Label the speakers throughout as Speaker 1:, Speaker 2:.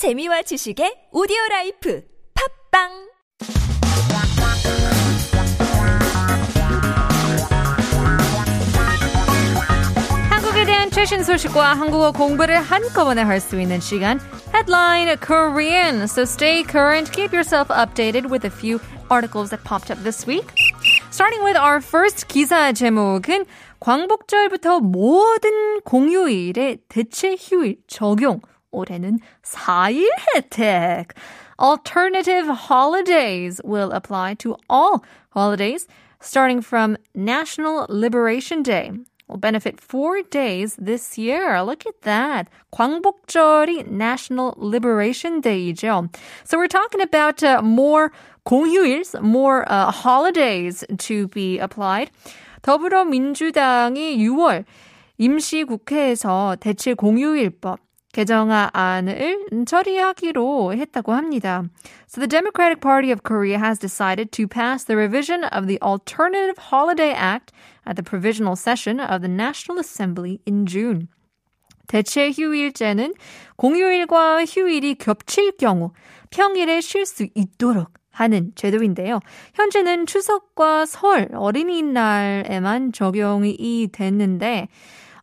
Speaker 1: 재미와 지식의 오디오 라이프 팝빵
Speaker 2: 한국에 대한 최신 소식과 한국어 공부를 한꺼번에 할 수 있는 시간 Headline Korean. So stay current, keep yourself updated with a few articles that popped up this week. Starting with our first 기사 제목은 광복절부터 모든 공휴일에 대체 휴일 적용. 올해는 4일 혜택. Alternative holidays will apply to all holidays starting from National Liberation Day. Will benefit four days this year. Look at that. 광복절이 National Liberation Day이죠. So we're talking about uh, more 공휴일s, more uh, holidays to be applied. 더불어민주당이 6월 임시국회에서 대체 공휴일법 개정안을 처리하기로 했다고 합니다. So the Democratic Party of Korea has decided to pass the revision of the Alternative Holiday Act at the provisional session of the National Assembly in June. 대체 휴일제는 공휴일과 휴일이 겹칠 경우 평일에 쉴 수 있도록 하는 제도인데요. 현재는 추석과 설, 어린이날에만 적용이 됐는데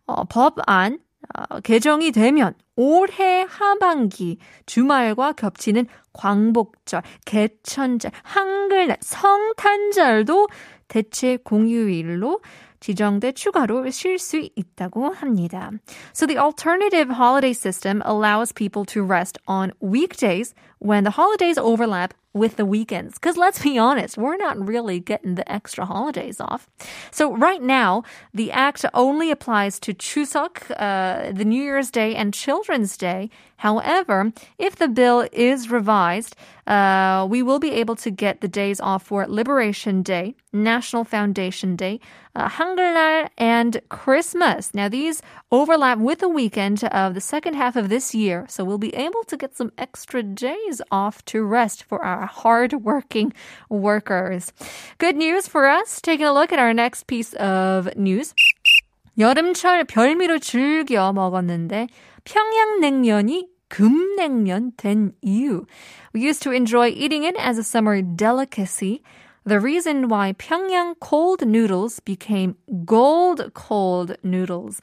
Speaker 2: 어, 법안 어, 개정이 되면 올해 하반기 주말과 겹치는 광복절, 개천절, 한글날, 성탄절도 대체 공휴일로 지정돼 추가로 쉴 수 있다고 합니다. So the alternative holiday system allows people to rest on weekdays when the holidays overlap with the weekends. Because let's be honest, we're not really getting the extra holidays off. So right now, the act only applies to Chuseok, uh, the New Year's Day, and Children's Day. However, if the bill is revised, uh, we will be able to get the days off for Liberation Day, National Foundation Day, uh, Hangul날, and Christmas. Now, these overlap with the weekend of the second half of this year, so we'll be able to get some extra days off to rest for our hard-working workers. Good news for us. Taking a look at our next piece of news. 여름철 별미로 즐겨 먹었는데 평양냉면이 금냉면 된 이유. We used to enjoy eating it as a summer delicacy. The reason why Pyongyang cold noodles became gold cold noodles.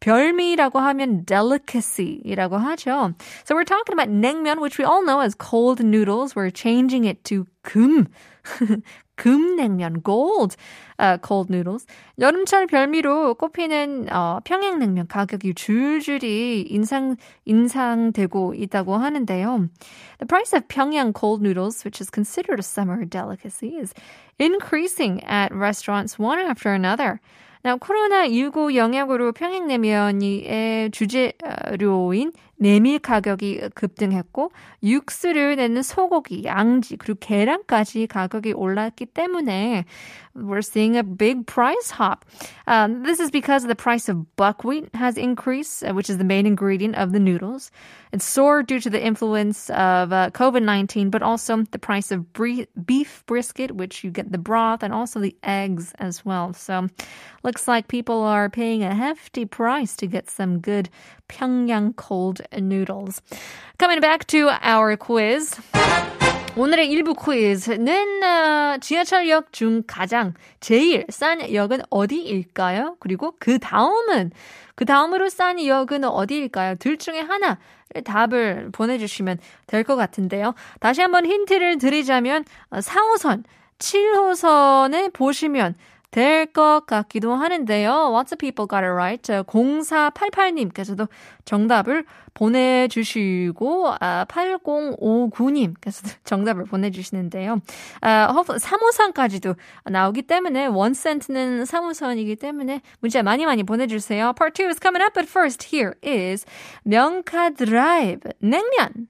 Speaker 2: 별미라고 하면 delicacy이라고 하죠. So we're talking about 냉면, which we all know as cold noodles. We're changing it to 금. 금냉면, gold uh, cold noodles. 여름철 별미로 꼽히는 어, 평양냉면 가격이 줄줄이 인상 인상되고 있다고 하는데요. The price of Pyongyang cold noodles, which is considered a summer delicacy, is increasing at restaurants one after another. Now, 코로나19 영향으로 평양냉면의 주재료인 메밀 가격이 급등했고 육수를 내는 소고기, 양지 그리고 계란까지 가격이 올랐기 때문에 we're seeing a big price hop. Um, this is because the price of buckwheat has increased, which is the main ingredient of the noodles. It's soared due to the influence of uh, COVID-19, but also the price of bre- beef brisket, which you get the broth and also the eggs as well. So looks like people are paying a hefty price to get some good Pyongyang cold noodles. Coming back to our quiz. 오늘의 일부 퀴즈는 어, 지하철역 중 가장 제일 싼 역은 어디일까요? 그리고 그 다음은 그 다음으로 싼 역은 어디일까요? 둘 중에 하나 답을 보내주시면 될 것 같은데요. 다시 한번 힌트를 드리자면 4호선, 7호선에 보시면 될 것 같기도 하는데요. Lots of people got it right. 0488님께서도 정답을 보내주시고, 아, 8059님께서도 정답을 보내주시는데요. 아, 3호선까지도 나오기 때문에, 원센트는 3호선이기 때문에 문자 많이 많이 보내주세요. Part 2 is coming up, but first, here is 명카 드라이브 냉면.